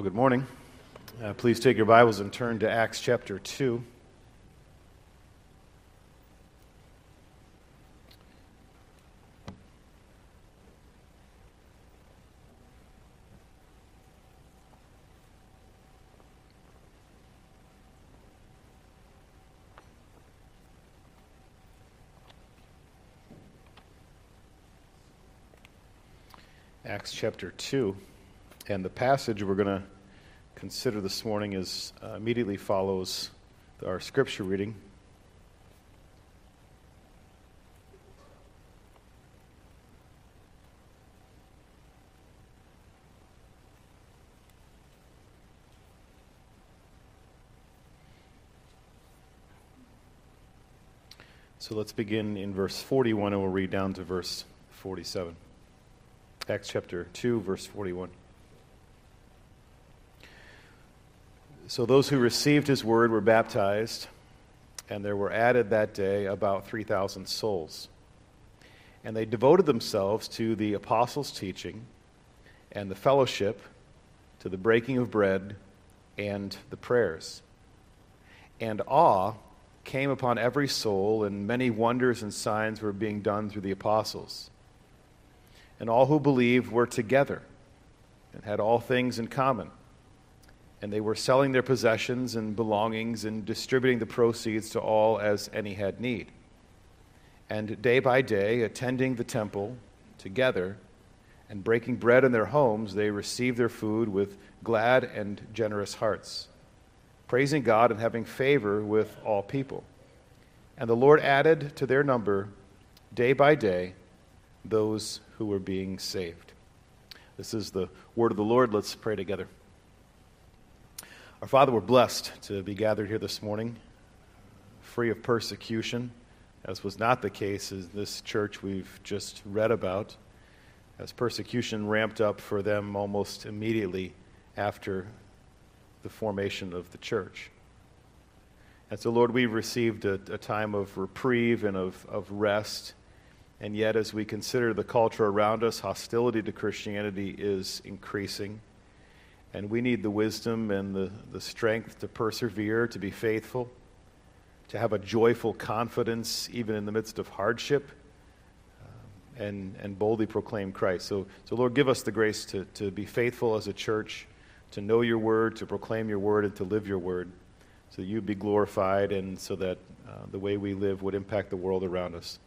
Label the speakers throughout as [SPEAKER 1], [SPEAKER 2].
[SPEAKER 1] Well, good morning. Uh, please take your Bibles and turn to Acts chapter 2. Acts chapter 2. And the passage we're going to consider this morning is uh, immediately follows our scripture reading. So let's begin in verse 41 and we'll read down to verse 47. Acts chapter 2, verse 41. So those who received his word were baptized, and there were added that day about 3,000 souls. And they devoted themselves to the apostles' teaching and the fellowship, to the breaking of bread and the prayers. And awe came upon every soul, and many wonders and signs were being done through the apostles. And all who believed were together and had all things in common and they were selling their possessions and belongings and distributing the proceeds to all as any had need. And day by day, attending the temple together and breaking bread in their homes, they received their food with glad and generous hearts, praising God and having favor with all people. And the Lord added to their number day by day those who were being saved. This is the word of the Lord. Let's pray together. Our Father, we're blessed to be gathered here this morning, free of persecution, as was not the case in this church we've just read about, as persecution ramped up for them almost immediately after the formation of the church. And so, Lord, we've received a, a time of reprieve and of, of rest. And yet, as we consider the culture around us, hostility to Christianity is increasing. And we need the wisdom and the, the strength to persevere, to be faithful, to have a joyful confidence even in the midst of hardship, um, and, and boldly proclaim Christ. So, so, Lord, give us the grace to, to be faithful as a church, to know your word, to proclaim your word, and to live your word, so that you be glorified and so that uh, the way we live would impact the world around us.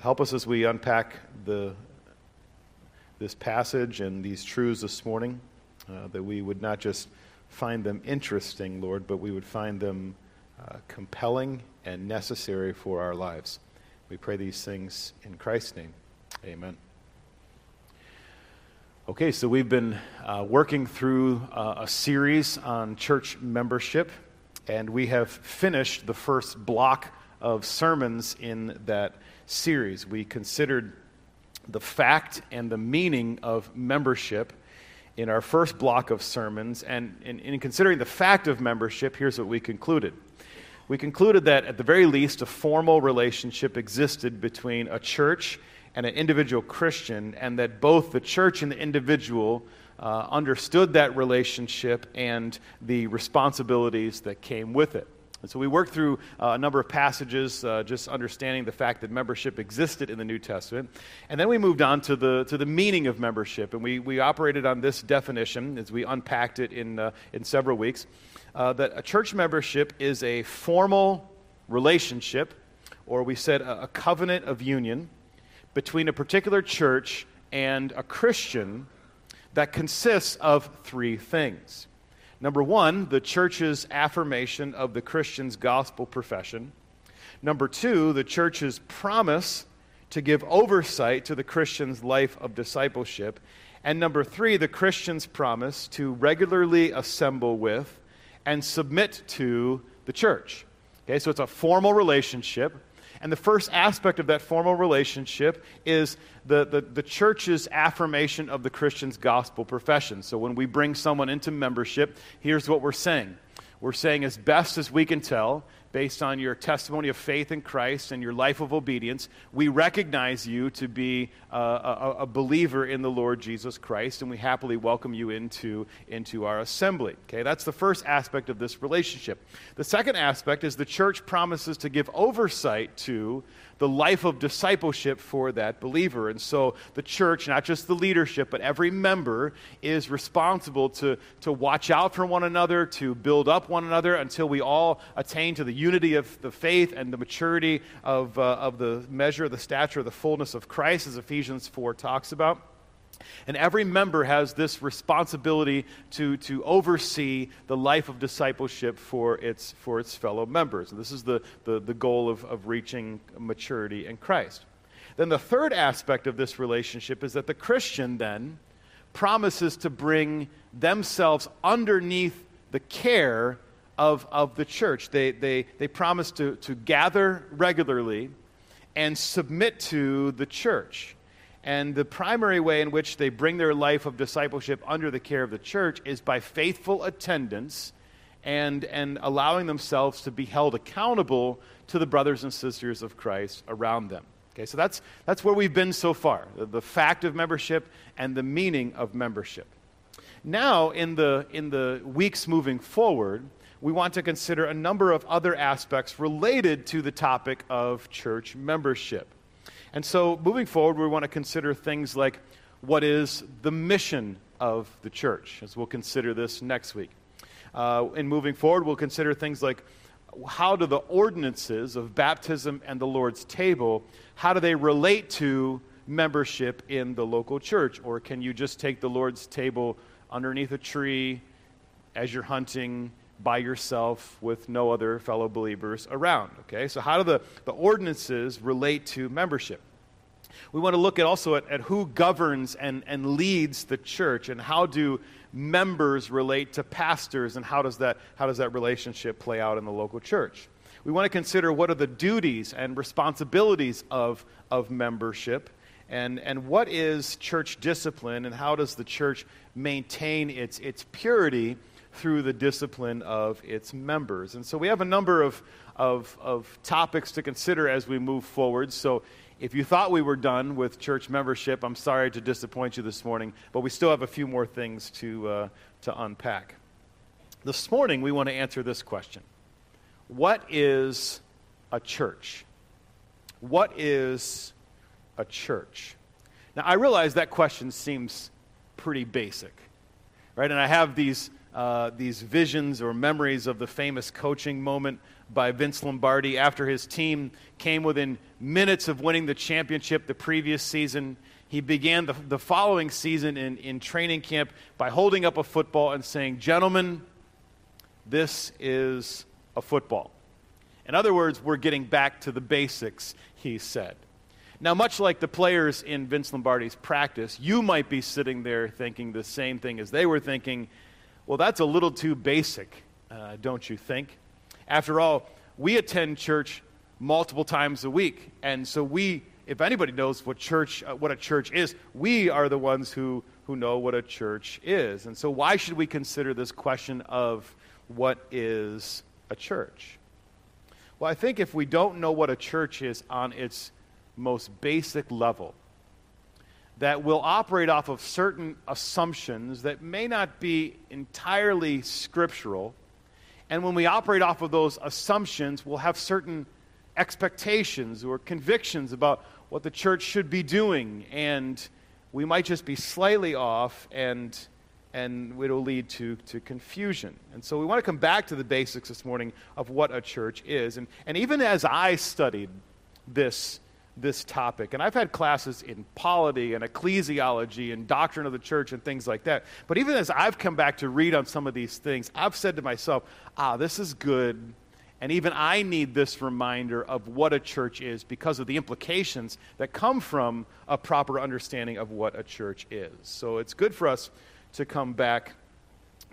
[SPEAKER 1] Help us as we unpack the, this passage and these truths this morning uh, that we would not just find them interesting, Lord, but we would find them uh, compelling and necessary for our lives. We pray these things in Christ's name. Amen. Okay, so we've been uh, working through uh, a series on church membership, and we have finished the first block of sermons in that series. We considered the fact and the meaning of membership in our first block of sermons. And in, in, considering the fact of membership, here's what we concluded. We concluded that, at the very least, a formal relationship existed between a church and an individual Christian, and that both the church and the individual uh, understood that relationship and the responsibilities that came with it. And so we worked through uh, a number of passages, uh, just understanding the fact that membership existed in the New Testament. And then we moved on to the, to the meaning of membership. And we, we operated on this definition as we unpacked it in, uh, in several weeks uh, that a church membership is a formal relationship, or we said a, a covenant of union, between a particular church and a Christian that consists of three things. Number one, the church's affirmation of the Christian's gospel profession. Number two, the church's promise to give oversight to the Christian's life of discipleship. And number three, the Christian's promise to regularly assemble with and submit to the church. Okay, so it's a formal relationship. And the first aspect of that formal relationship is the, the, the, church's affirmation of the Christian's gospel profession. So when we bring someone into membership, here's what we're saying. We're saying, as best as we can tell, based on your testimony of faith in Christ and your life of obedience, we recognize you to be uh, a, a, believer in the Lord Jesus Christ, and we happily welcome you into, into our assembly. Okay, that's the first aspect of this relationship. The second aspect is the church promises to give oversight to the life of discipleship for that believer. And so the church, not just the leadership, but every member is responsible to, to watch out for one another, to build up one another until we all attain to the unity of the faith and the maturity of, uh, of the measure, the stature, the fullness of Christ, as Ephesians 4 talks about. And every member has this responsibility to, to oversee the life of discipleship for its, for its fellow members. And this is the, the, the goal of, of reaching maturity in Christ. Then the third aspect of this relationship is that the Christian then promises to bring themselves underneath the care of, of the church. They, they, they promise to, to gather regularly and submit to the church. And the primary way in which they bring their life of discipleship under the care of the church is by faithful attendance and, and allowing themselves to be held accountable to the brothers and sisters of Christ around them. Okay, so that's, that's where we've been so far the, the fact of membership and the meaning of membership. Now, in the, in the weeks moving forward, we want to consider a number of other aspects related to the topic of church membership. And so, moving forward, we want to consider things like what is the mission of the church, as we'll consider this next week. Uh, in moving forward, we'll consider things like how do the ordinances of baptism and the Lord's table, how do they relate to membership in the local church? Or can you just take the Lord's table underneath a tree as you're hunting by yourself with no other fellow believers around. Okay, so how do the, the ordinances relate to membership? We want to look at also at, at who governs and, and leads the church and how do members relate to pastors and how does that, how does that relationship play out in the local church. We want to consider what are the duties and responsibilities of, of membership and, and what is church discipline and how does the church maintain its, its purity through the discipline of its members. And so we have a number of, of, of topics to consider as we move forward. So if you thought we were done with church membership, I'm sorry to disappoint you this morning, but we still have a few more things to, uh, to unpack. This morning, we want to answer this question What is a church? What is a church? Now, I realize that question seems pretty basic, right? And I have these uh, these visions or memories of the famous coaching moment by Vince Lombardi after his team came within minutes of winning the championship the previous season. He began the, the following season in, in training camp by holding up a football and saying, Gentlemen, this is a football. In other words, we're getting back to the basics, he said. Now, much like the players in Vince Lombardi's practice, you might be sitting there thinking the same thing as they were thinking well, that's a little too basic, uh, don't you think? After all, we attend church multiple times a week, and so we, if anybody knows what church, uh, what a church is, we are the ones who who know what a church is. And so, why should we consider this question of what is a church? Well, I think if we don't know what a church is on its most basic level, that will operate off of certain assumptions that may not be entirely scriptural. And when we operate off of those assumptions, we'll have certain expectations or convictions about what the church should be doing. And we might just be slightly off, and, and it'll lead to, to confusion. And so we want to come back to the basics this morning of what a church is. And, and even as I studied this this topic. And I've had classes in polity and ecclesiology and doctrine of the church and things like that. But even as I've come back to read on some of these things, I've said to myself, ah, this is good. And even I need this reminder of what a church is because of the implications that come from a proper understanding of what a church is. So it's good for us to come back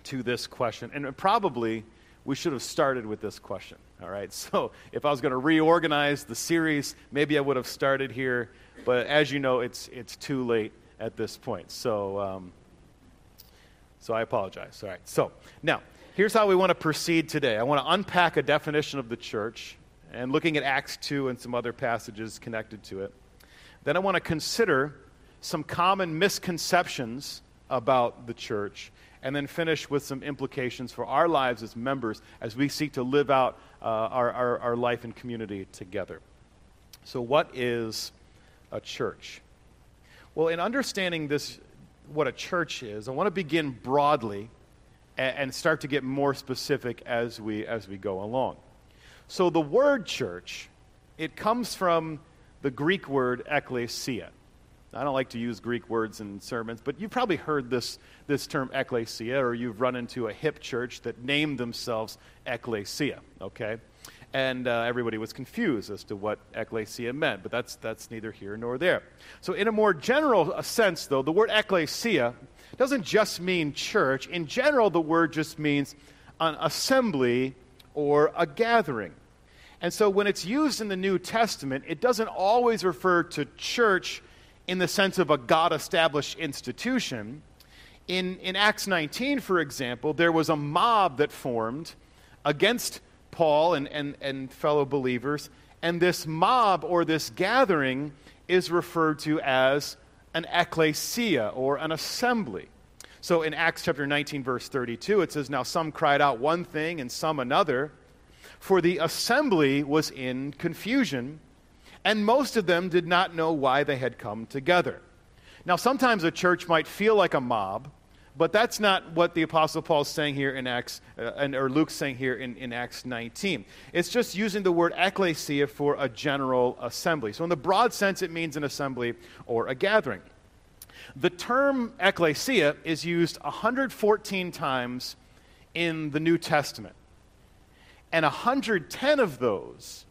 [SPEAKER 1] to this question. And probably we should have started with this question. All right, so if I was going to reorganize the series, maybe I would have started here, but as you know, it's, it's too late at this point. So, um, so I apologize. All right, so now, Here's how we want to proceed today. I want to unpack a definition of the church and looking at Acts 2 and some other passages connected to it. Then I want to consider some common misconceptions about the church and then finish with some implications for our lives as members as we seek to live out uh, our, our, our life and community together. So, what is a church? Well, in understanding this, what a church is, I want to begin broadly and, and start to get more specific as we, as we go along. So, the word church, it comes from the Greek word ekklesia. I don't like to use Greek words in sermons, but you've probably heard this, this term ekklesia, or you've run into a hip church that named themselves ekklesia, okay? And uh, everybody was confused as to what ekklesia meant, but that's, that's neither here nor there. So, in a more general sense, though, the word ekklesia doesn't just mean church. In general, the word just means an assembly or a gathering. And so, when it's used in the New Testament, it doesn't always refer to church in the sense of a God established institution. In, in Acts 19, for example, there was a mob that formed against Paul and, and, and fellow believers, and this mob or this gathering is referred to as an ecclesia or an assembly. So in Acts chapter 19, verse 32, it says, Now some cried out one thing and some another, for the assembly was in confusion and most of them did not know why they had come together. Now, sometimes a church might feel like a mob, but that's not what the Apostle Paul is saying here in Acts, uh, or Luke's saying here in, in Acts 19. It's just using the word ecclesia for a general assembly. So, in the broad sense, it means an assembly or a gathering. The term ecclesia is used 114 times in the New Testament, and 110 of those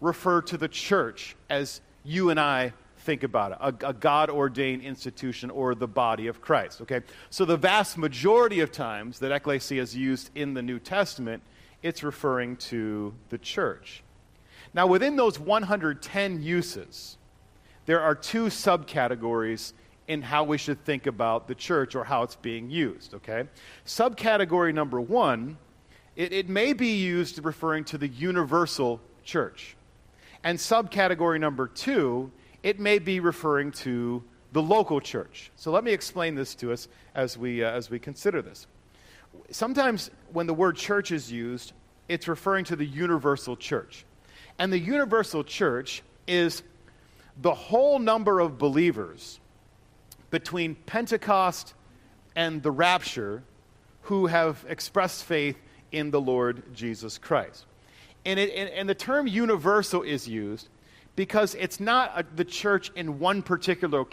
[SPEAKER 1] refer to the church as you and I think about it a, a God ordained institution or the body of Christ. Okay? So, the vast majority of times that ecclesia is used in the New Testament, it's referring to the church. Now, within those 110 uses, there are two subcategories in how we should think about the church or how it's being used. Okay? Subcategory number one, it, it may be used referring to the universal church. And subcategory number two, it may be referring to the local church. So let me explain this to us as we, uh, as we consider this. Sometimes when the word church is used, it's referring to the universal church. And the universal church is the whole number of believers between Pentecost and the rapture who have expressed faith in the Lord Jesus Christ. And, it, and, and the term universal is used because it's not a, the church in one particular,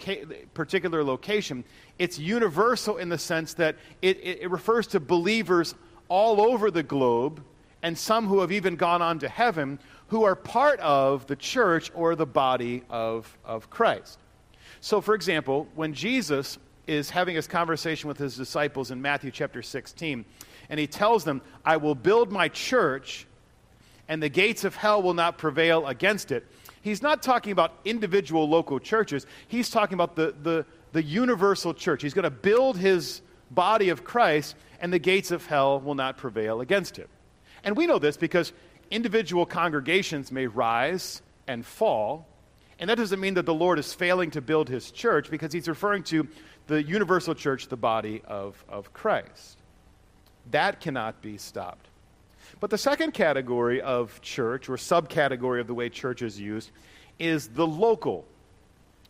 [SPEAKER 1] particular location. It's universal in the sense that it, it, it, refers to believers all over the globe and some who have even gone on to heaven who are part of the church or the body of, of Christ. So, for example, when Jesus is having his conversation with his disciples in Matthew chapter 16, and he tells them, I will build my church and the gates of hell will not prevail against it. He's not talking about individual local churches, he's talking about the, the, the universal church. He's going to build his body of Christ, and the gates of hell will not prevail against it. And we know this because individual congregations may rise and fall. And that doesn't mean that the Lord is failing to build his church because he's referring to the universal church, the body of, of Christ. That cannot be stopped. But the second category of church, or subcategory of the way church is used, is the local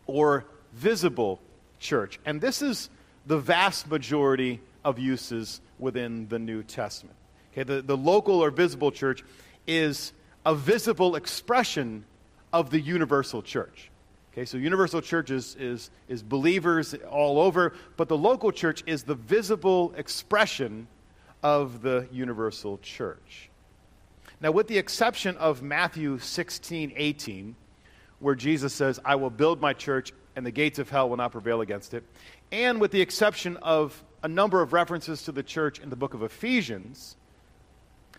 [SPEAKER 1] or visible church. And this is the vast majority of uses within the New Testament. Okay, the, the local or visible church is a visible expression of the universal church. Okay, so universal church is, is, is believers all over, but the local church is the visible expression of the universal church. Now, with the exception of Matthew 16, 18, where Jesus says, I will build my church and the gates of hell will not prevail against it, and with the exception of a number of references to the church in the book of Ephesians,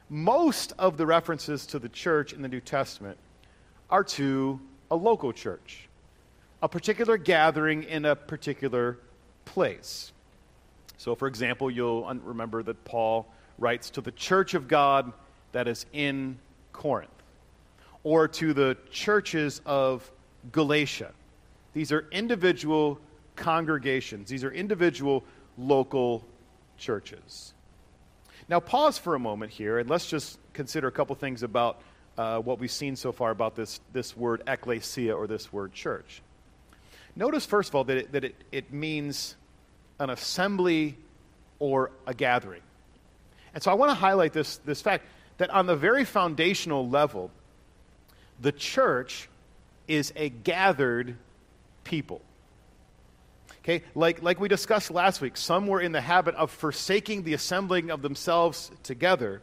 [SPEAKER 1] most of the references to the church in the New Testament are to a local church, a particular gathering in a particular place. So, for example, you'll remember that Paul writes to the church of God that is in Corinth, or to the churches of Galatia. These are individual congregations, these are individual local churches. Now, pause for a moment here, and let's just consider a couple things about uh, what we've seen so far about this, this word ecclesia or this word church. Notice, first of all, that it, that it, it means an assembly or a gathering. And so I want to highlight this, this fact that on the very foundational level, the church is a gathered people. Okay, like, like we discussed last week, some were in the habit of forsaking the assembling of themselves together.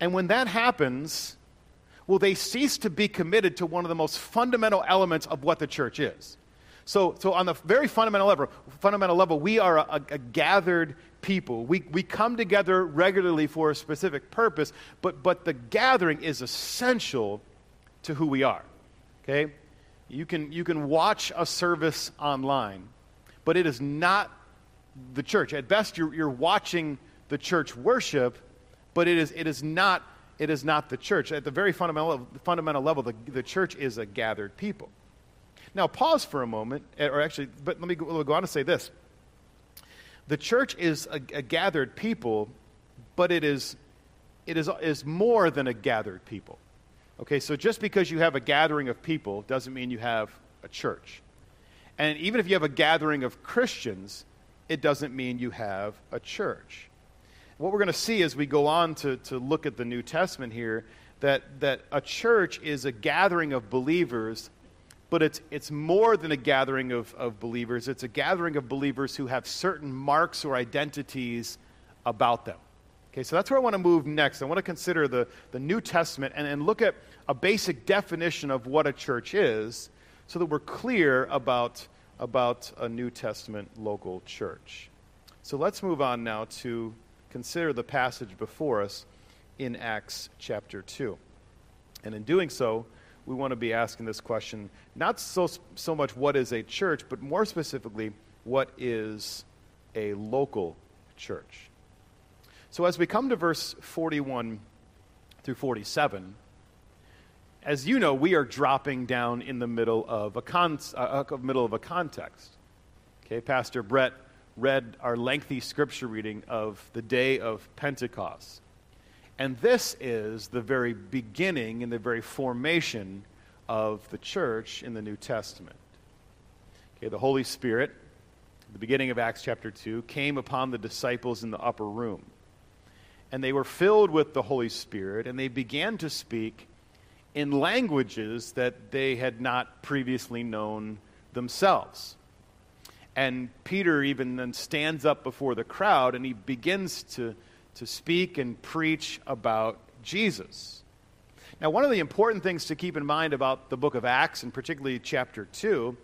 [SPEAKER 1] And when that happens, well, they cease to be committed to one of the most fundamental elements of what the church is. So, so on the very fundamental level, fundamental level, we are a, a gathered people. We, we come together regularly for a specific purpose, but, but the gathering is essential to who we are. Okay? You can, you can watch a service online, but it is not the church. At best, you're, you're watching the church worship, but it is, it is not it is not the church. At the very fundamental, fundamental level, the, the church is a gathered people. Now, pause for a moment, eh, or actually, but let me go, go on to say this. The church is a, a gathered people, but it is, it is, is more than a gathered people. Okay, so just because you have a gathering of people doesn't mean you have a church. And even if you have a gathering of Christians, it doesn't mean you have a church what we're going to see as we go on to, to look at the New Testament here, that, that a church is a gathering of believers, but it's, it's more than a gathering of, of believers. It's a gathering of believers who have certain marks or identities about them. Okay, so that's where I want to move next. I want to consider the, the New Testament and, and look at a basic definition of what a church is so that we're clear about, about a New Testament local church. So let's move on now to consider the passage before us in Acts chapter 2. And in doing so, we want to be asking this question not so, so much what is a church, but more specifically, what is a local church? So as we come to verse 41 through 47, as you know, we are dropping down in the middle of a, con- uh, middle of a context. Okay, Pastor Brett read our lengthy scripture reading of the day of Pentecost. And this is the very beginning and the very formation of the church in the New Testament. Okay, the Holy Spirit, the beginning of Acts chapter 2, came upon the disciples in the upper room. And they were filled with the Holy Spirit, and they began to speak in languages that they had not previously known themselves. And Peter even then stands up before the crowd and he begins to, to speak and preach about Jesus. Now, one of the important things to keep in mind about the book of Acts, and particularly chapter 2,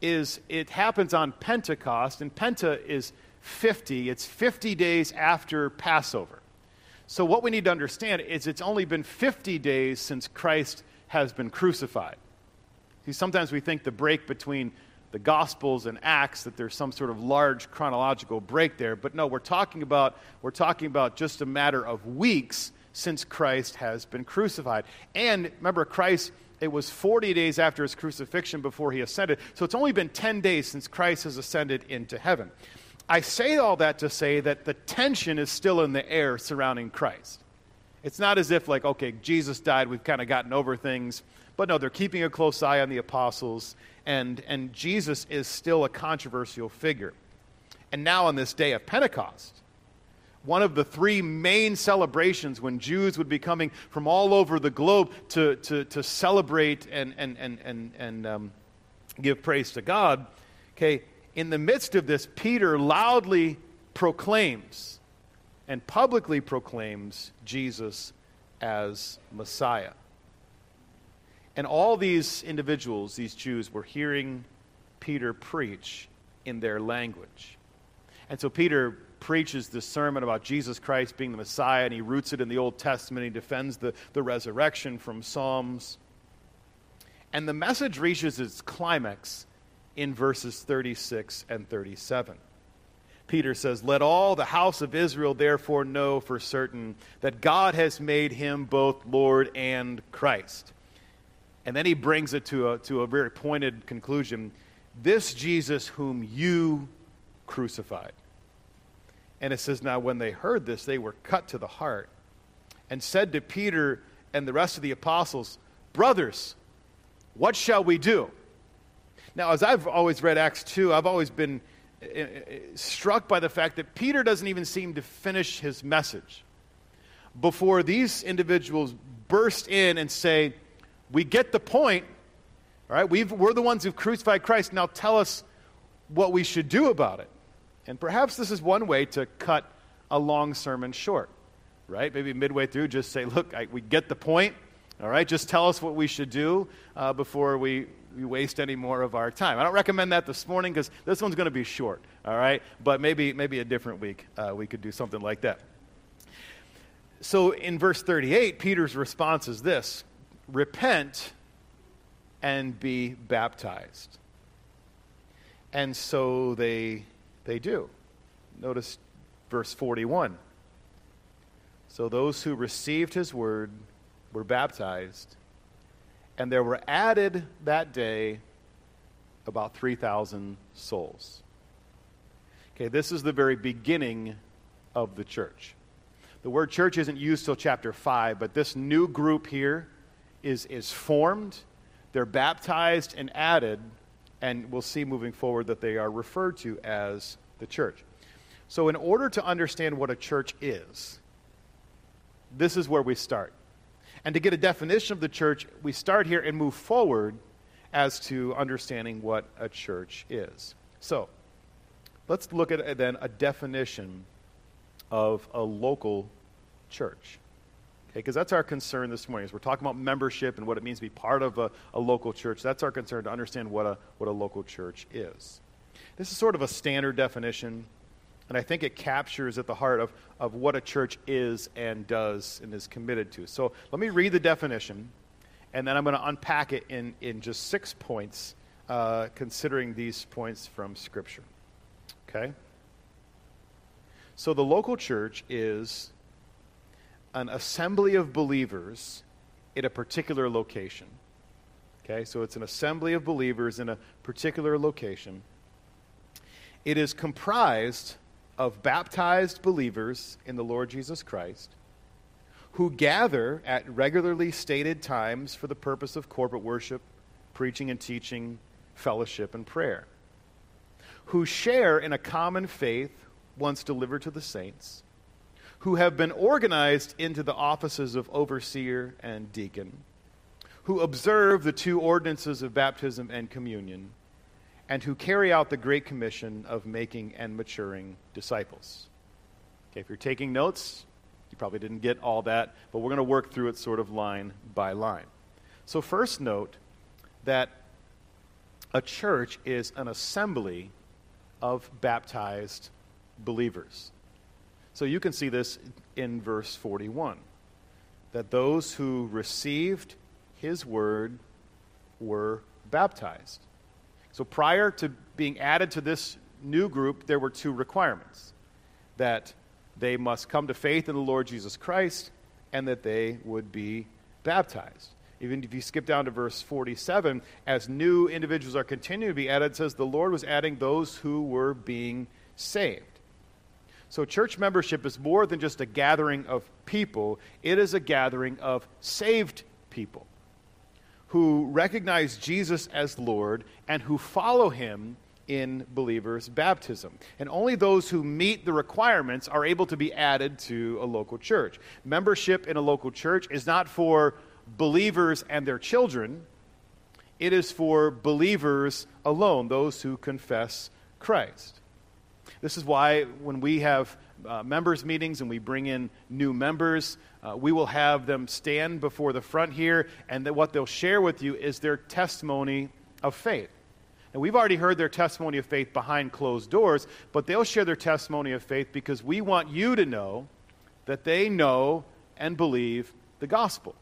[SPEAKER 1] is it happens on Pentecost, and Penta is 50. It's 50 days after Passover. So, what we need to understand is it's only been 50 days since Christ has been crucified. See, sometimes we think the break between the Gospels and Acts that there's some sort of large chronological break there. But no, we're talking about, we're talking about just a matter of weeks since Christ has been crucified. And remember, Christ, it was 40 days after his crucifixion before he ascended. So it's only been 10 days since Christ has ascended into heaven. I say all that to say that the tension is still in the air surrounding Christ. It's not as if, like, okay, Jesus died, we've kind of gotten over things. But no, they're keeping a close eye on the apostles and, and Jesus is still a controversial figure. And now, on this day of Pentecost, one of the three main celebrations when Jews would be coming from all over the globe to, to, to celebrate and, and, and, and, and um, give praise to God, okay, in the midst of this, Peter loudly proclaims and publicly proclaims Jesus as Messiah. And all these individuals, these Jews, were hearing Peter preach in their language. And so Peter preaches this sermon about Jesus Christ being the Messiah, and he roots it in the Old Testament. He defends the, the resurrection from Psalms. And the message reaches its climax in verses 36 and 37. Peter says, Let all the house of Israel therefore know for certain that God has made him both Lord and Christ. And then he brings it to a, to a very pointed conclusion this Jesus whom you crucified. And it says, Now when they heard this, they were cut to the heart and said to Peter and the rest of the apostles, Brothers, what shall we do? Now, as I've always read Acts 2, I've always been uh, uh, struck by the fact that Peter doesn't even seem to finish his message before these individuals burst in and say, We get the point. All right, We've, we're the ones who've crucified Christ. Now tell us what we should do about it. And perhaps this is one way to cut a long sermon short, right? Maybe midway through, just say, Look, I, we get the point. All right, just tell us what we should do uh, before we, we waste any more of our time. I don't recommend that this morning because this one's going to be short. All right, but maybe maybe a different week uh, we could do something like that. So in verse 38, Peter's response is this: repent and be baptized. And so they they do. Notice verse 41. So those who received his word were baptized, and there were added that day about 3,000 souls. Okay, this is the very beginning of the church. The word church isn't used till chapter 5, but this new group here is, is formed. They're baptized and added, and we'll see moving forward that they are referred to as the church. So, in order to understand what a church is, this is where we start. And to get a definition of the church, we start here and move forward as to understanding what a church is. So, let's look at then a definition of a local church. Okay, because that's our concern this morning. As we're talking about membership and what it means to be part of a, a local church, that's our concern to understand what a, what a local church is. This is sort of a standard definition and I think it captures at the heart of, of what a church is and does and is committed to. So let me read the definition, and then I'm going to unpack it in, in just six points, uh, considering these points from Scripture. Okay? So the local church is an assembly of believers in a particular location. Okay, so it's an assembly of believers in a particular location. It is comprised of baptized believers in the Lord Jesus Christ who gather at regularly stated times for the purpose of corporate worship, preaching and teaching, fellowship, and prayer, who share in a common faith once delivered to the saints, who have been organized into the offices of overseer and deacon, who observe the two ordinances of baptism and communion and who carry out the Great Commission of making and maturing disciples. Okay, if you're taking notes, you probably didn't get all that, but we're going to work through it sort of line by line. So, first, note that a church is an assembly of baptized believers. So, you can see this in verse 41 that those who received his word were baptized. So prior to being added to this new group, there were two requirements that they must come to faith in the Lord Jesus Christ and that they would be baptized. Even if you skip down to verse 47, as new individuals are continuing to be added, it says the Lord was adding those who were being saved. So, church membership is more than just a gathering of people, it is a gathering of saved people who recognize Jesus as Lord and who follow him in believers' baptism. And only those who meet the requirements are able to be added to a local church. Membership in a local church is not for believers and their children, it is for believers alone, those who confess Christ. This is why when we have uh, members' meetings and we bring in new members, uh, we will have them stand before the front here, and that what they'll share with you is their testimony of faith. And we've already heard their testimony of faith behind closed doors, but they'll share their testimony of faith because we want you to know that they know and believe the gospel,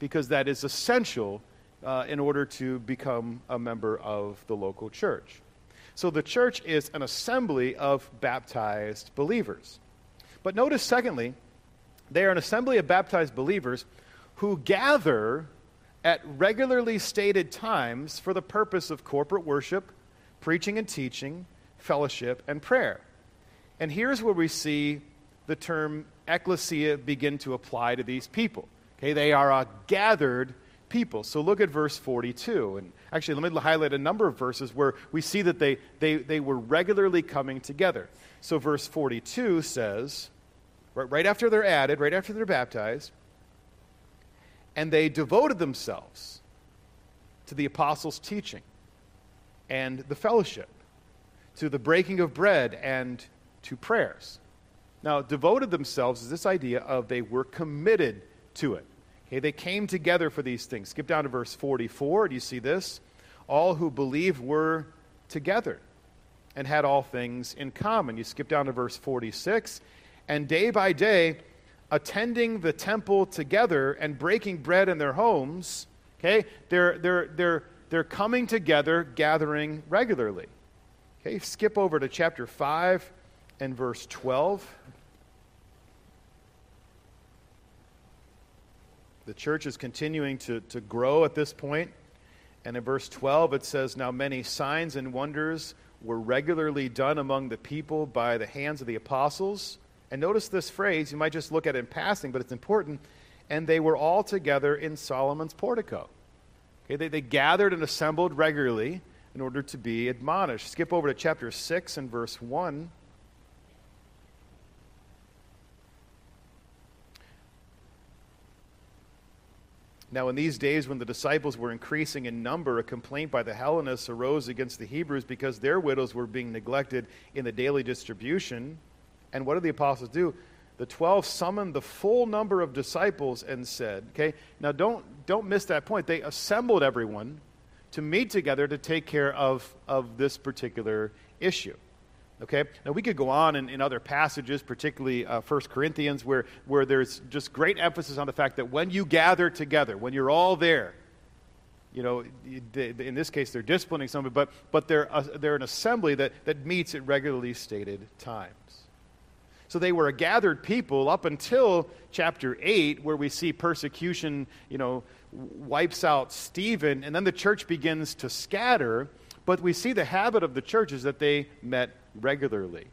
[SPEAKER 1] because that is essential uh, in order to become a member of the local church. So the church is an assembly of baptized believers. But notice, secondly, they are an assembly of baptized believers who gather at regularly stated times for the purpose of corporate worship, preaching and teaching, fellowship, and prayer. And here's where we see the term ecclesia begin to apply to these people. Okay, they are a gathered people. So look at verse 42. And actually, let me highlight a number of verses where we see that they, they, they were regularly coming together. So verse 42 says, right, right after they're added, right after they're baptized, and they devoted themselves to the apostles' teaching and the fellowship, to the breaking of bread and to prayers. Now, devoted themselves is this idea of they were committed to it. Okay, they came together for these things. Skip down to verse 44. Do you see this? All who believed were together and had all things in common. You skip down to verse 46. And day by day, attending the temple together and breaking bread in their homes, okay, they're, they're, they're, they're coming together, gathering regularly. Okay, skip over to chapter 5 and verse 12. The church is continuing to, to grow at this point. And in verse 12, it says, Now many signs and wonders were regularly done among the people by the hands of the apostles. And notice this phrase, you might just look at it in passing, but it's important. And they were all together in Solomon's portico. Okay, they, they gathered and assembled regularly in order to be admonished. Skip over to chapter 6 and verse 1. Now, in these days when the disciples were increasing in number, a complaint by the Hellenists arose against the Hebrews because their widows were being neglected in the daily distribution. And what did the apostles do? The 12 summoned the full number of disciples and said, okay, now don't, don't miss that point. They assembled everyone to meet together to take care of, of this particular issue. Okay? Now, we could go on in, in other passages, particularly uh, 1 Corinthians, where, where there's just great emphasis on the fact that when you gather together, when you're all there, you know, in this case, they're disciplining somebody, but, but they're, uh, they're an assembly that, that meets at regularly stated times. So they were a gathered people up until chapter 8, where we see persecution, you know, wipes out Stephen, and then the church begins to scatter. But we see the habit of the church is that they met regularly.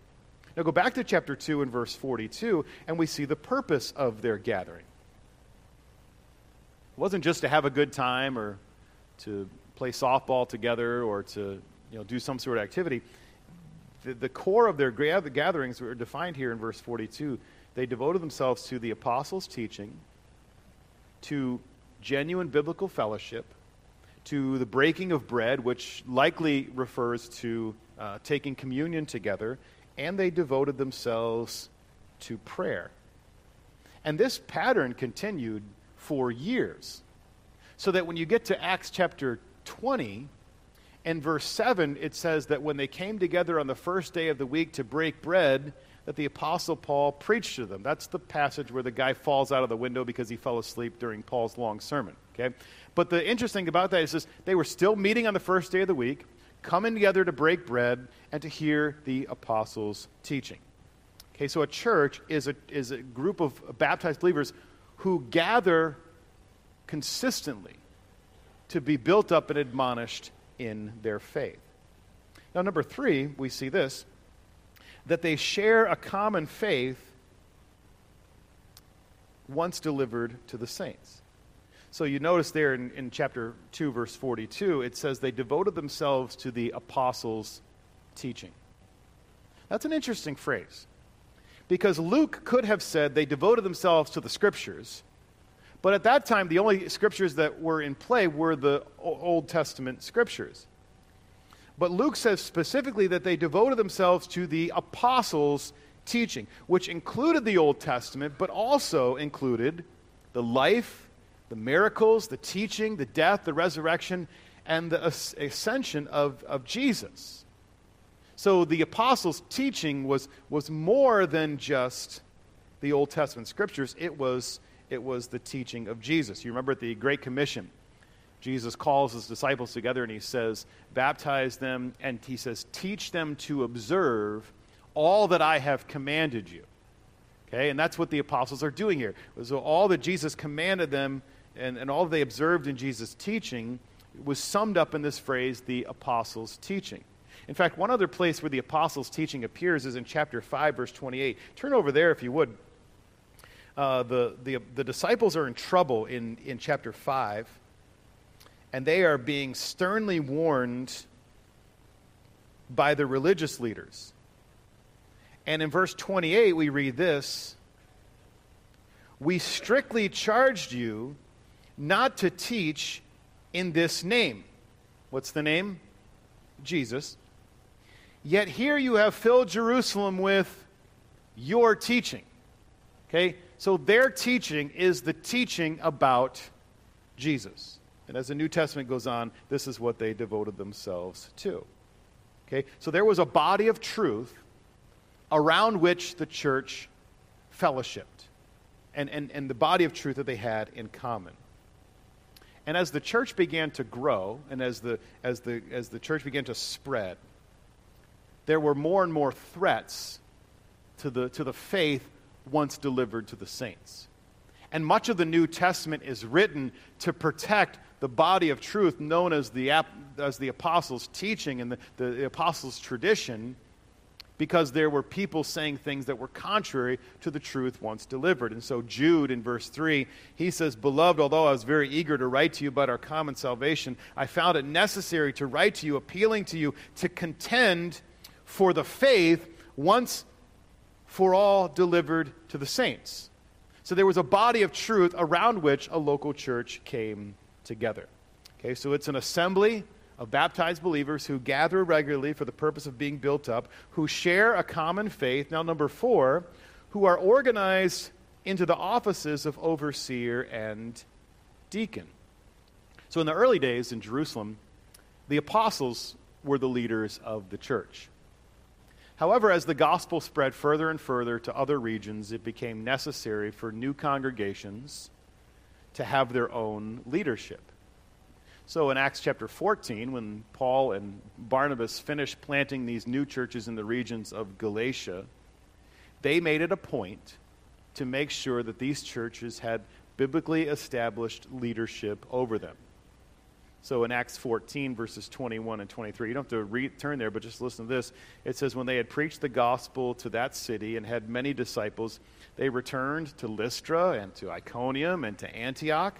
[SPEAKER 1] Now go back to chapter 2 and verse 42, and we see the purpose of their gathering. It wasn't just to have a good time or to play softball together or to you know, do some sort of activity. The, the core of their gatherings were defined here in verse 42. They devoted themselves to the apostles' teaching, to genuine biblical fellowship, to the breaking of bread, which likely refers to uh, taking communion together, and they devoted themselves to prayer. And this pattern continued for years. So that when you get to Acts chapter 20, and verse 7, it says that when they came together on the first day of the week to break bread, that the Apostle Paul preached to them. That's the passage where the guy falls out of the window because he fell asleep during Paul's long sermon. Okay? But the interesting about that is this, they were still meeting on the first day of the week, coming together to break bread and to hear the apostles' teaching. Okay, so a church is a, is a group of baptized believers who gather consistently to be built up and admonished in their faith. Now, number three, we see this that they share a common faith once delivered to the saints. So you notice there in, in chapter 2, verse 42, it says they devoted themselves to the apostles' teaching. That's an interesting phrase. Because Luke could have said they devoted themselves to the scriptures, but at that time, the only scriptures that were in play were the Old Testament scriptures. But Luke says specifically that they devoted themselves to the apostles' teaching, which included the Old Testament, but also included the life the miracles, the teaching, the death, the resurrection, and the ascension of, of Jesus. So the apostles' teaching was, was more than just the Old Testament scriptures, it was, it was the teaching of Jesus. You remember at the Great Commission, Jesus calls his disciples together and he says, Baptize them, and he says, Teach them to observe all that I have commanded you. Okay, and that's what the apostles are doing here. So all that Jesus commanded them and, and all they observed in Jesus' teaching was summed up in this phrase, the apostles' teaching. In fact, one other place where the apostles' teaching appears is in chapter 5, verse 28. Turn over there if you would. Uh, the, the, the disciples are in trouble in, in chapter 5, and they are being sternly warned by the religious leaders. And in verse 28, we read this We strictly charged you not to teach in this name. What's the name? Jesus. Yet here you have filled Jerusalem with your teaching. Okay? So their teaching is the teaching about Jesus. And as the New Testament goes on, this is what they devoted themselves to. Okay? So there was a body of truth around which the church fellowshipped and, and, and the body of truth that they had in common. And as the church began to grow and as the, as the, as the church began to spread, there were more and more threats to the, to the faith once delivered to the saints. And much of the New Testament is written to protect the body of truth known as the, as the apostles' teaching and the, the apostles' tradition because there were people saying things that were contrary to the truth once delivered. And so, Jude in verse 3, he says, Beloved, although I was very eager to write to you about our common salvation, I found it necessary to write to you, appealing to you to contend for the faith once for all delivered to the saints. So there was a body of truth around which a local church came together. Okay, so it's an assembly of baptized believers who gather regularly for the purpose of being built up, who share a common faith. Now, number four, who are organized into the offices of overseer and deacon. So, in the early days in Jerusalem, the apostles were the leaders of the church. However, as the gospel spread further and further to other regions, it became necessary for new congregations to have their own leadership. So in Acts chapter 14, when Paul and Barnabas finished planting these new churches in the regions of Galatia, they made it a point to make sure that these churches had biblically established leadership over them. So in Acts 14, verses 21 and 23, you don't have to re- turn there, but just listen to this. It says, When they had preached the gospel to that city and had many disciples, they returned to Lystra and to Iconium and to Antioch,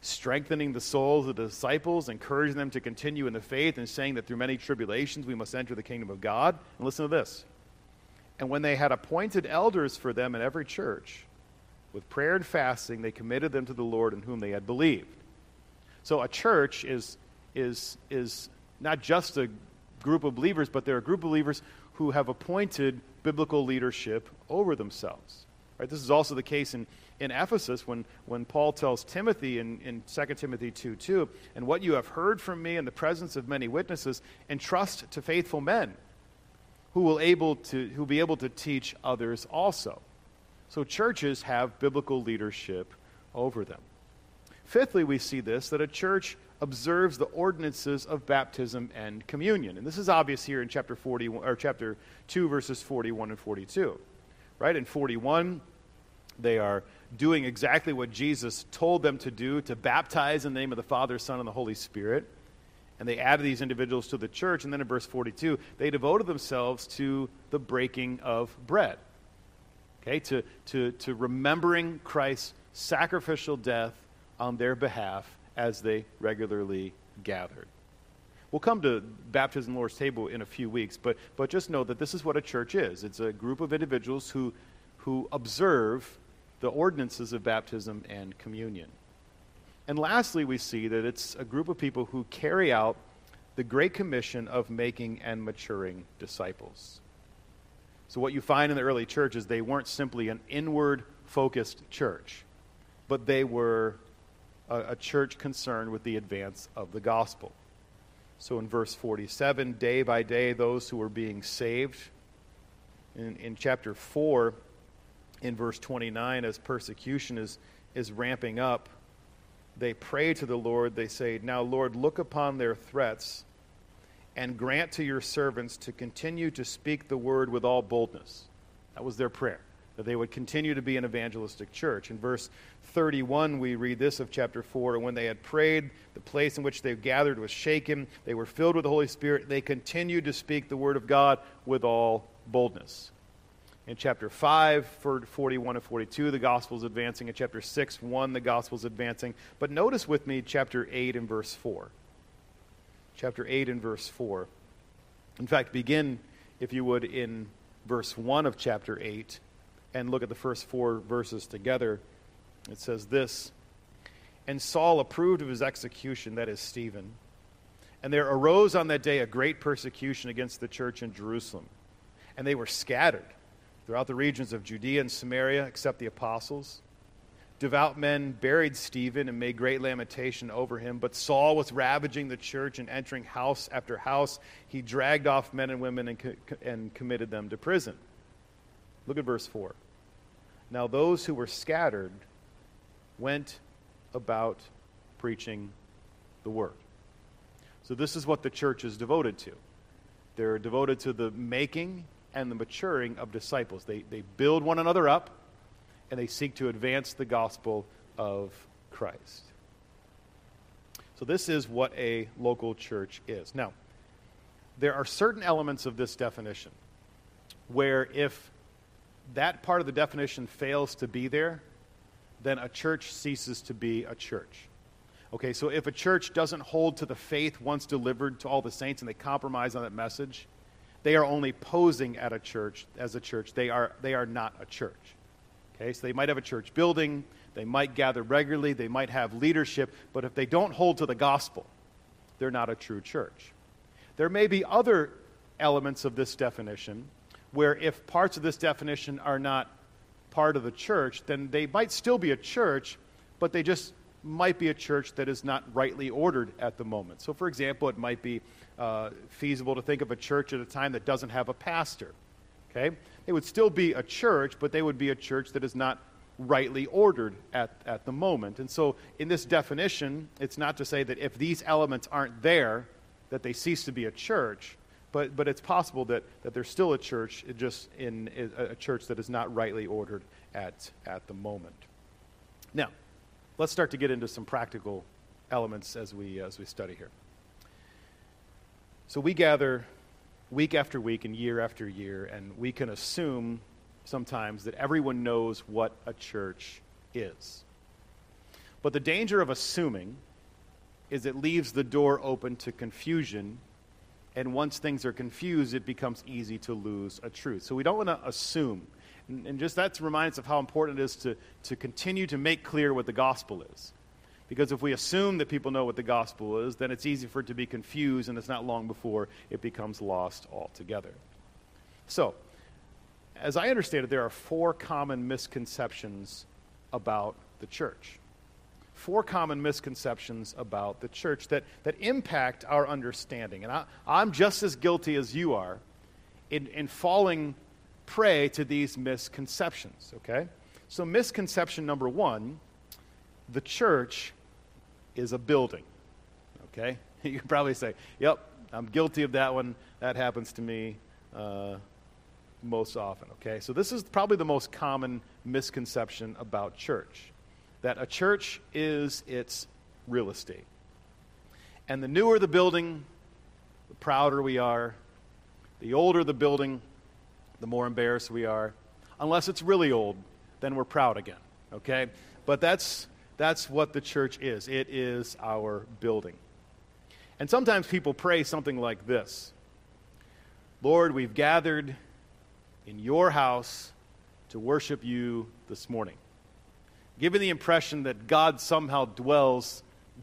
[SPEAKER 1] strengthening the souls of the disciples, encouraging them to continue in the faith, and saying that through many tribulations we must enter the kingdom of God. And listen to this. And when they had appointed elders for them in every church, with prayer and fasting, they committed them to the Lord in whom they had believed. So a church is, is, is not just a group of believers, but they're a group of believers who have appointed biblical leadership over themselves. Right? This is also the case in, in Ephesus when, when Paul tells Timothy in, in 2 Timothy 2 2, and what you have heard from me in the presence of many witnesses, entrust to faithful men who will, able to, who be able to teach others also. So churches have biblical leadership over them. Fifthly, we see this that a church observes the ordinances of baptism and communion. And this is obvious here in chapter 41 or chapter 2 verses 41 and 42. Right? In 41, they are doing exactly what Jesus told them to do to baptize in the name of the Father, Son, and the Holy Spirit. And they added these individuals to the church. And then in verse 42, they devoted themselves to the breaking of bread. Okay, to, to, to remembering Christ's sacrificial death on their behalf as they regularly gathered. We'll come to baptism and Lord's table in a few weeks, but, but just know that this is what a church is. It's a group of individuals who, who observe the ordinances of baptism and communion. And lastly, we see that it's a group of people who carry out the great commission of making and maturing disciples. So, what you find in the early church is they weren't simply an inward focused church, but they were a, a church concerned with the advance of the gospel. So in verse 47, day by day, those who are being saved. In, in chapter 4, in verse 29, as persecution is, is ramping up, they pray to the Lord. They say, Now, Lord, look upon their threats and grant to your servants to continue to speak the word with all boldness. That was their prayer, that they would continue to be an evangelistic church. In verse 31, we read this of chapter 4 And when they had prayed, the place in which they gathered was shaken. They were filled with the Holy Spirit. They continued to speak the word of God with all boldness. In chapter 5, 41 and 42, the gospel is advancing. In chapter 6, 1, the gospel is advancing. But notice with me chapter 8 and verse 4. Chapter 8 and verse 4. In fact, begin, if you would, in verse 1 of chapter 8 and look at the first four verses together. It says this And Saul approved of his execution, that is Stephen. And there arose on that day a great persecution against the church in Jerusalem. And they were scattered throughout the regions of Judea and Samaria, except the apostles. Devout men buried Stephen and made great lamentation over him. But Saul was ravaging the church and entering house after house. He dragged off men and women and, co- and committed them to prison. Look at verse 4. Now, those who were scattered went about preaching the word. So, this is what the church is devoted to. They're devoted to the making and the maturing of disciples. They, they build one another up and they seek to advance the gospel of Christ. So, this is what a local church is. Now, there are certain elements of this definition where if that part of the definition fails to be there, then a church ceases to be a church. Okay, so if a church doesn't hold to the faith once delivered to all the saints and they compromise on that message, they are only posing at a church as a church. They are, they are not a church. Okay, so they might have a church building, they might gather regularly, they might have leadership, but if they don't hold to the gospel, they're not a true church. There may be other elements of this definition where if parts of this definition are not part of the church, then they might still be a church, but they just might be a church that is not rightly ordered at the moment. So, for example, it might be uh, feasible to think of a church at a time that doesn't have a pastor. Okay? They would still be a church, but they would be a church that is not rightly ordered at, at the moment. And so, in this definition, it's not to say that if these elements aren't there, that they cease to be a church, but, but it's possible that, that there's still a church, just in a church that is not rightly ordered at, at the moment. Now, let's start to get into some practical elements as we, as we study here. So we gather week after week and year after year, and we can assume sometimes that everyone knows what a church is. But the danger of assuming is it leaves the door open to confusion, and once things are confused, it becomes easy to lose a truth. So we don't want to assume. And, and just that reminds us of how important it is to, to continue to make clear what the gospel is. Because if we assume that people know what the gospel is, then it's easy for it to be confused, and it's not long before it becomes lost altogether. So, as I understand it, there are four common misconceptions about the church. Four common misconceptions about the church that, that impact our understanding. And I, I'm just as guilty as you are in, in falling prey to these misconceptions, okay? So, misconception number one the church is a building. Okay? You can probably say, yep, I'm guilty of that one. That happens to me uh, most often. Okay? So, this is probably the most common misconception about church that a church is its real estate. And the newer the building, the prouder we are. The older the building, the more embarrassed we are. Unless it's really old, then we're proud again. Okay? But that's that's what the church is it is our building. And sometimes people pray something like this Lord, we've gathered in your house to worship you this morning. Giving the impression that God somehow dwells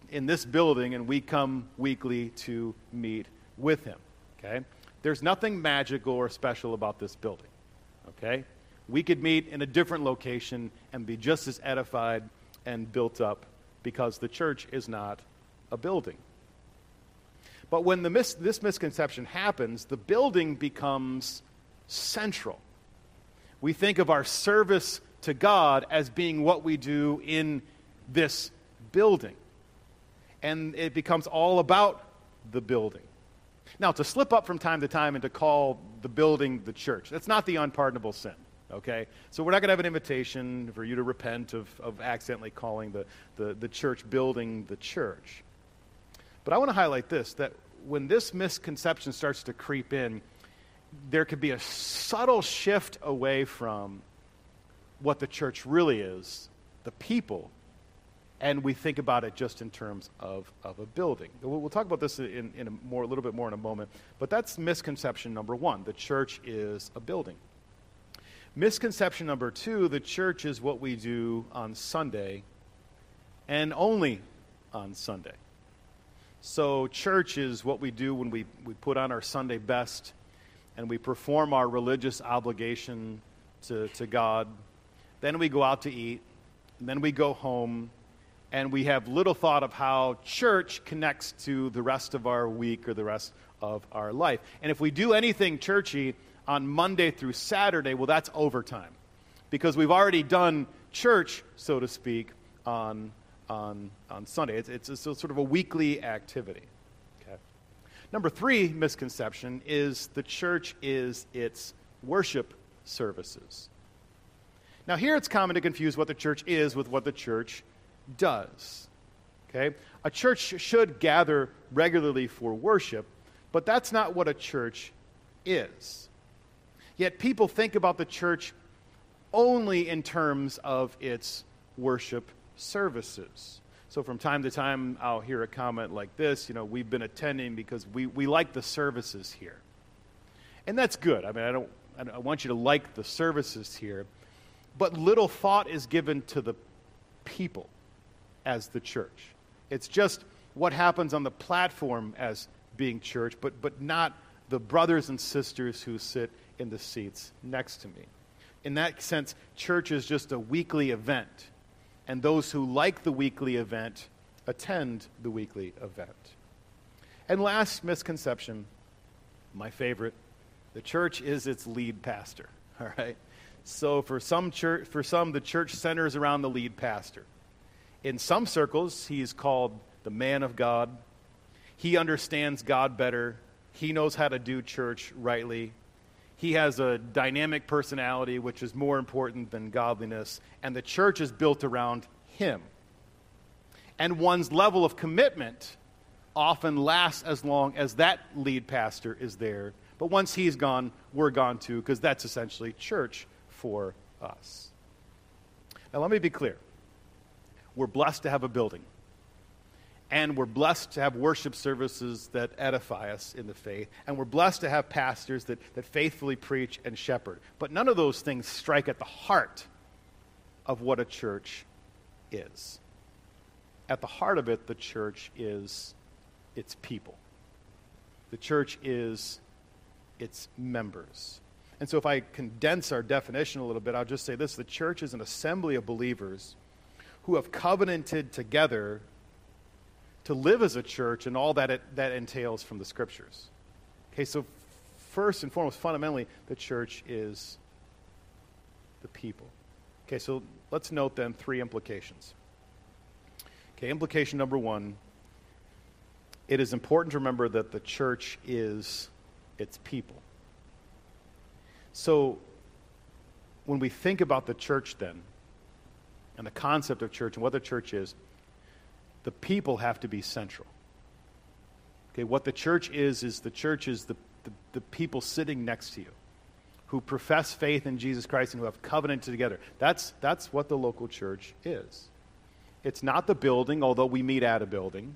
[SPEAKER 1] in this building and we come weekly to meet with him. Okay? There's nothing magical or special about this building. Okay? We could meet in a different location and be just as edified and built up because the church is not a building. But when the mis- this misconception happens, the building becomes central. We think of our service to God as being what we do in this building. and it becomes all about the building. Now, to slip up from time to time and to call the building the church, that's not the unpardonable sin, okay? So we're not going to have an invitation for you to repent of, of accidentally calling the, the, the church building the church. But I want to highlight this that when this misconception starts to creep in, there could be a subtle shift away from what the church really is, the people, and we think about it just in terms of, of a building. We'll, talk about this in, in a, more, a little bit more in a moment, but that's misconception number one. The church is a building. Misconception number two the church is what we do on Sunday and only on Sunday. So, church is what we do when we, we put on our Sunday best and we perform our religious obligation to, to God. Then we go out to eat, then we go home, and we have little thought of how church connects to the rest of our week or the rest of our life. And if we do anything churchy on Monday through Saturday, well, that's overtime because we've already done church, so to speak, on, on, on Sunday. It's, it's, a, sort of a weekly activity. Okay. Number three misconception is the church is its worship services. Now, here it's common to confuse what the church is with what the church does. Okay? A church should gather regularly for worship, but that's not what a church is. Yet people think about the church only in terms of its worship services. So from time to time, I'll hear a comment like this you know, we've been attending because we, we like the services here. And that's good. I mean, I don't, I want you to like the services here, but little thought is given to the people as the church. It's just what happens on the platform as being church, but, but not the brothers and sisters who sit in the seats next to me. In that sense, church is just a weekly event, and those who like the weekly event attend the weekly event. And last misconception, my favorite, the church is its lead pastor. All right? So for some church for some the church centers around the lead pastor. In some circles, he's called the man of God. He understands God better. He knows how to do church rightly. He has a dynamic personality, which is more important than godliness, and the church is built around him. And one's level of commitment often lasts as long as that lead pastor is there. But once he's gone, we're gone too, because that's essentially church for us. Now, let me be clear we're blessed to have a building. And we're blessed to have worship services that edify us in the faith. And we're blessed to have pastors that, that faithfully preach and shepherd. But none of those things strike at the heart of what a church is. At the heart of it, the church is its people, the church is its members. And so, if I condense our definition a little bit, I'll just say this the church is an assembly of believers who have covenanted together to live as a church and all that it, that entails from the scriptures. Okay, so first and foremost, fundamentally, the church is the people. Okay, so let's note then three implications. Okay, implication number one it is important to remember that the church is its people. So when we think about the church, then, and the concept of church and what the church is, the people have to be central. Okay, what the church is, is the church is the, the, the, people sitting next to you who profess faith in Jesus Christ and who have covenanted together. That's, that's what the local church is. It's not the building, although we meet at a building.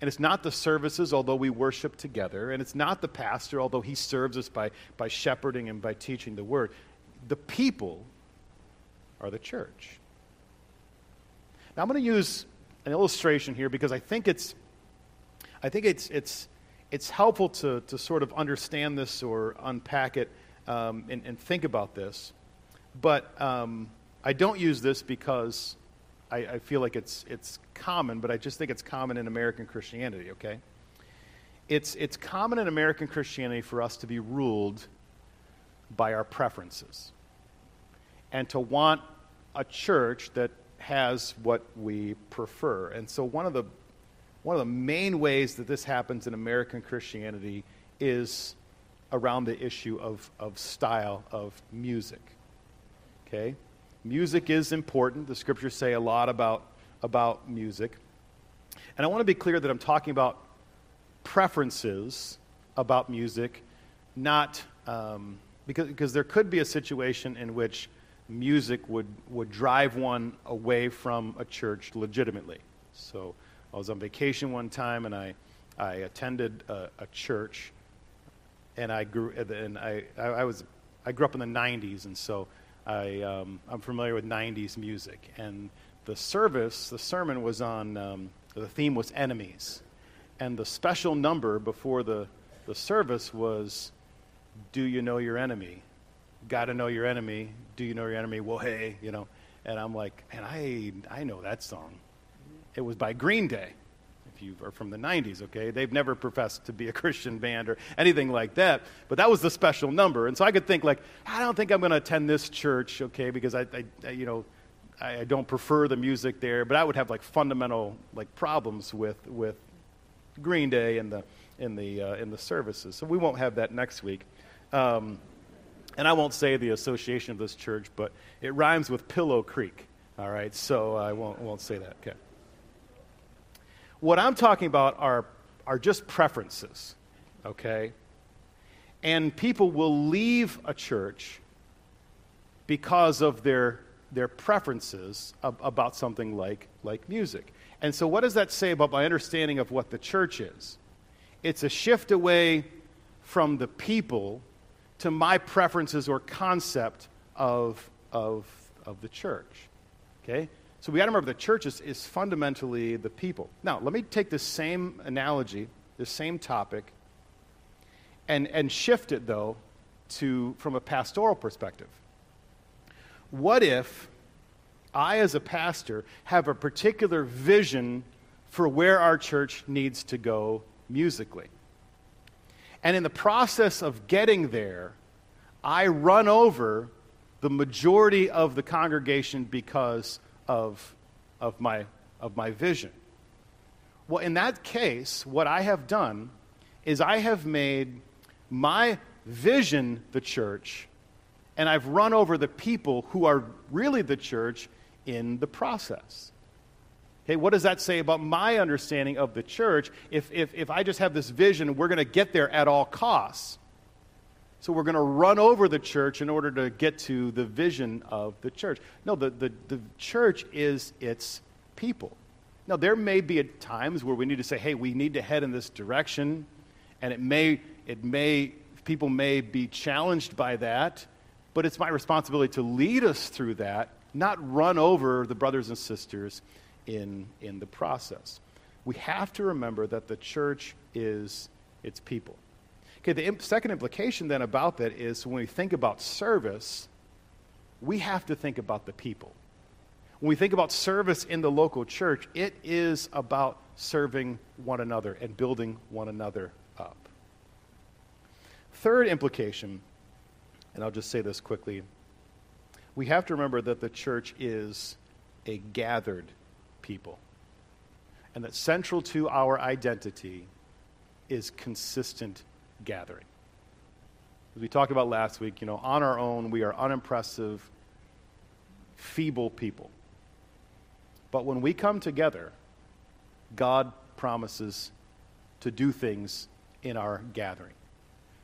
[SPEAKER 1] And it's not the services, although we worship together. And it's not the pastor, although he serves us by, by shepherding and by teaching the word. The people are the church. Now, I'm going to use an illustration here because I think it's, I think it's, it's, it's helpful to, to sort of understand this or unpack it um, and, and, think about this. But um, I don't use this because I, I, feel like it's, it's common, but I just think it's common in American Christianity, okay? It's, it's common in American Christianity for us to be ruled by our preferences and to want a church that has what we prefer. And so, one of the one of the main ways that this happens in American Christianity is around the issue of, of style of music. Okay? Music is important. The scriptures say a lot about, about music. And I want to be clear that I'm talking about preferences about music, not um, because, because there could be a situation in which music would, would drive one away from a church legitimately. So I was on vacation one time and I, I attended a, a church and I grew and I, I, was I grew up in the 90s and so I, um, I'm familiar with 90s music and the service the sermon was on um, the theme was enemies and the special number before the, the service was do you know your enemy got to know your enemy. Do you know your enemy? Well, hey, you know. And I'm like, man, I, I know that song. It was by Green Day, you are from the 90s, okay? They've never professed to be a Christian band or anything like that, but that was the special number. And so I could think, like, I don't think I'm going to attend this church, okay, because I, I you know, I, I don't prefer the music there, but I would have, like, fundamental, like, problems with, with Green Day in the, in the, uh, in the services. So we won't have that next week. Um, and I won't say the association of this church, but it rhymes with Pillow Creek. All right, so I won't, won't say that. Okay. What I'm talking about are, are just preferences, okay? And people will leave a church because of their, their preferences ab- about something like, like music. And so, what does that say about my understanding of what the church is? It's a shift away from the people to my preferences or concept of, of, of the church. Okay? So we got to remember the church is, is fundamentally the people. Now, let me take this same analogy, this same topic, and, and shift it, though, to, from a pastoral perspective. What if I, as a pastor, have a particular vision for where our church needs to go musically? And in the process of getting there, I run over the majority of the congregation because of, of, my, of my vision. Well, in that case, what I have done is I have made my vision the church, and I've run over the people who are really the church in the process. Okay, what does that say about my understanding of the church if, if, if I just have this vision, we're going to get there at all costs? So we're going to run over the church in order to get to the vision of the church. No, the, the, the church is its people. Now, there may be at times where we need to say, hey, we need to head in this direction, and it may, it may, people may be challenged by that, but it's my responsibility to lead us through that, not run over the brothers and sisters in, in the process. We have to remember that the church is its people. Okay, the imp- second implication then about that is when we think about service, we have to think about the people. When we think about service in the local church, it is about serving one another and building one another up. Third implication, and I'll just say this quickly we have to remember that the church is a gathered people, and that central to our identity is consistent gathering. As we talked about last week, you know, on our own, we are unimpressive, feeble people. But when we come together, God promises to do things in our gathering.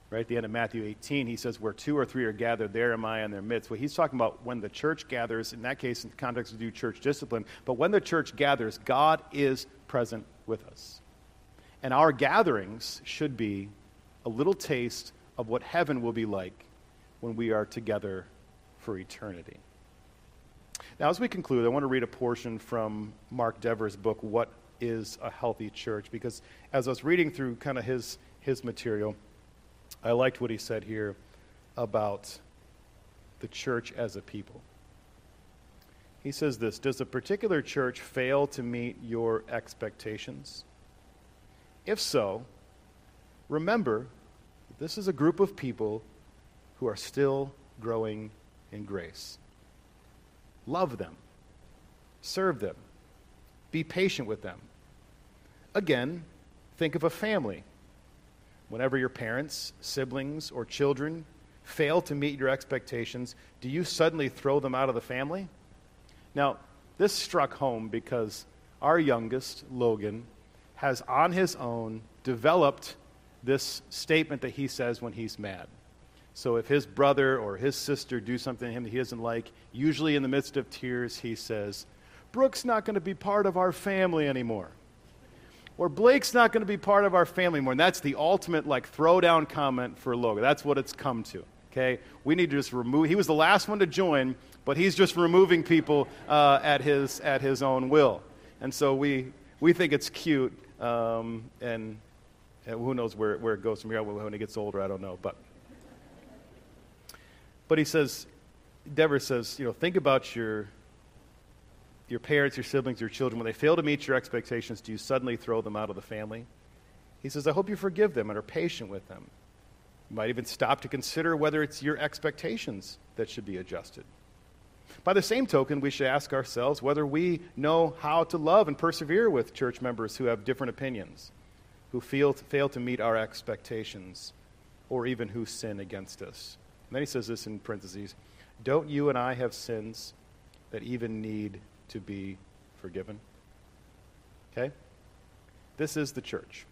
[SPEAKER 1] Right at the end of Matthew 18, he says, Where two or three are gathered, there am I in their midst. Well, he's talking about when the church gathers, in that case, in the context of due church discipline. But when the church gathers, God is present with us. And our gatherings should be a little taste of what heaven will be like when we are together for eternity. Now, as we conclude, I want to read a portion from Mark Dever's book, What is a Healthy Church? Because as I was reading through kind of his, his material, I liked what he said here about the church as a people. He says this Does a particular church fail to meet your expectations? If so, remember this is a group of people who are still growing in grace. Love them, serve them, be patient with them. again, think of a family. Whenever your parents, siblings, or children fail to meet your expectations, do you suddenly throw them out of the family? Now, this struck home because our youngest, Logan, has on his own developed this statement that he says when he's mad. So if his brother or his sister do something to him that he doesn't like, usually in the midst of tears, he says, Brooke's not going to be part of our family anymore. Or Blake's not going to be part of our family anymore. And that's the ultimate like throwdown comment for Logan. That's what it's come to. Okay? We need to just remove. He was the last one to join, but he's just removing people uh, at, his, at his own will. And so we, we think it's cute. Um, and, and who knows where, where it goes from here when he gets older, I don't know. But, but he says, Dever says, you know, think about your, your parents, your siblings, your children. When they fail to meet your expectations, do you suddenly throw them out of the family? He says, I hope you forgive them and are patient with them. You might even stop to consider whether it's your expectations that should be adjusted. By the same token, we should ask ourselves whether we know how to love and persevere with church members who have different opinions, who feel, fail to meet our expectations, or even who sin against us. And then he says this in parentheses Don't you and I have sins that even need to be forgiven? Okay? This is the church.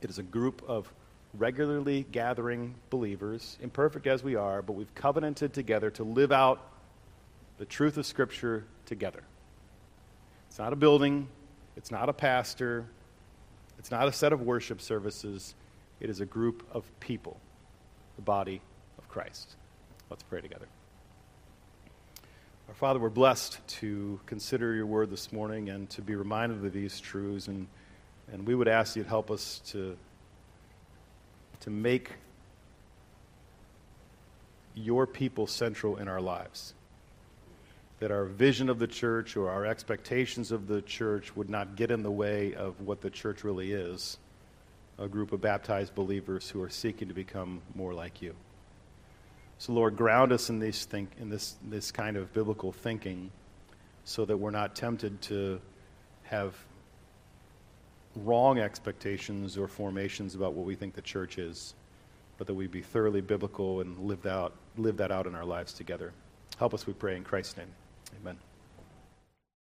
[SPEAKER 1] It is a group of regularly gathering believers, imperfect as we are, but we've covenanted together to live out the truth of Scripture together. It's not a building, it's not a pastor, it's not a set of worship services. It is a group of people, the body of Christ. Let's pray together. Our Father, we're blessed to consider your word this morning and to be reminded of these truths. And, and we would ask you to help us to, to make your people central in our lives that our vision of the church or our expectations of the church would not get in the way of what the church really is a group of baptized believers who are seeking to become more like you. So, Lord, ground us in, these think, in this, this kind of biblical thinking so that we're not tempted to have wrong expectations or formations about what we think the church is, but that we be thoroughly biblical and live, out, live that out in our lives together. Help us, we pray, in Christ's name. Amen.